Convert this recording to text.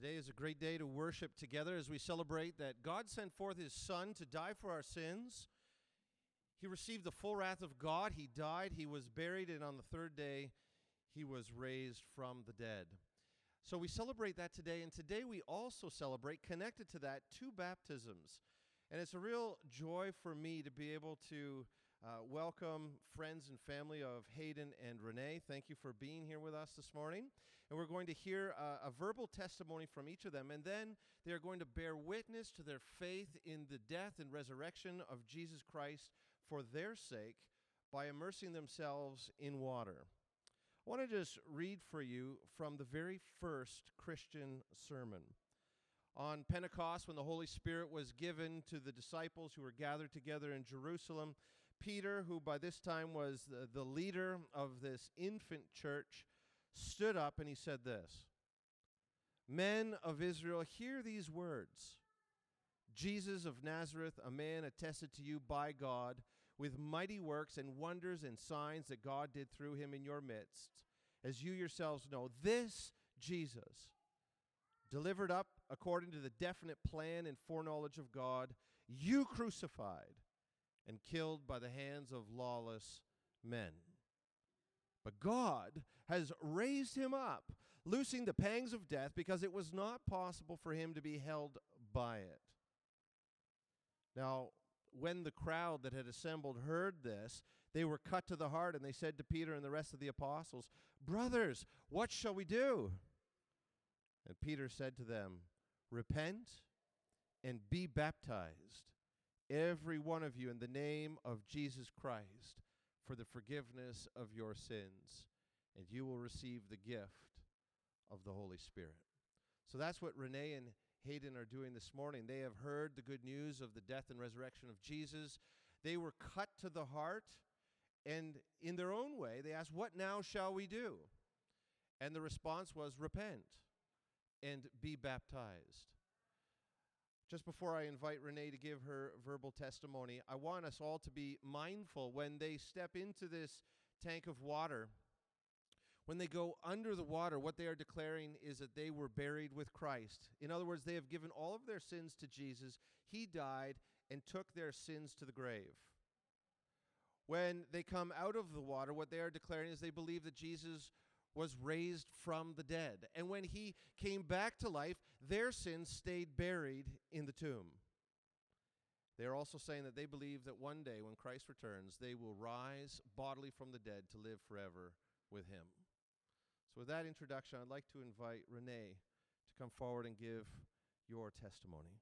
Today is a great day to worship together as we celebrate that God sent forth his Son to die for our sins. He received the full wrath of God. He died, he was buried, and on the third day, he was raised from the dead. So we celebrate that today, and today we also celebrate, connected to that, two baptisms. And it's a real joy for me to be able to uh, welcome friends and family of Hayden and Renee. Thank you for being here with us this morning. And we're going to hear uh, a verbal testimony from each of them, and then they are going to bear witness to their faith in the death and resurrection of Jesus Christ for their sake by immersing themselves in water. I want to just read for you from the very first Christian sermon. On Pentecost, when the Holy Spirit was given to the disciples who were gathered together in Jerusalem, Peter, who by this time was the, the leader of this infant church, stood up and he said this Men of Israel, hear these words Jesus of Nazareth, a man attested to you by God with mighty works and wonders and signs that God did through him in your midst, as you yourselves know. This Jesus, delivered up according to the definite plan and foreknowledge of God, you crucified and killed by the hands of lawless men. But God has raised him up, loosing the pangs of death, because it was not possible for him to be held by it. Now, when the crowd that had assembled heard this, they were cut to the heart, and they said to Peter and the rest of the apostles, Brothers, what shall we do? And Peter said to them, Repent and be baptized every one of you in the name of Jesus Christ for the forgiveness of your sins, and you will receive the gift of the Holy Spirit. So that's what Renee and Hayden are doing this morning. They have heard the good news of the death and resurrection of Jesus. They were cut to the heart, and in their own way, they asked, What now shall we do? And the response was, Repent and be baptized. Just before I invite Renee to give her verbal testimony, I want us all to be mindful when they step into this tank of water. When they go under the water, what they are declaring is that they were buried with Christ. In other words, they have given all of their sins to Jesus. He died and took their sins to the grave. When they come out of the water, what they are declaring is they believe that Jesus was raised from the dead. And when he came back to life, their sins stayed buried tomb. They are also saying that they believe that one day when Christ returns, they will rise bodily from the dead to live forever with him. So, with that introduction, I'd like to invite Renee to come forward and give your testimony.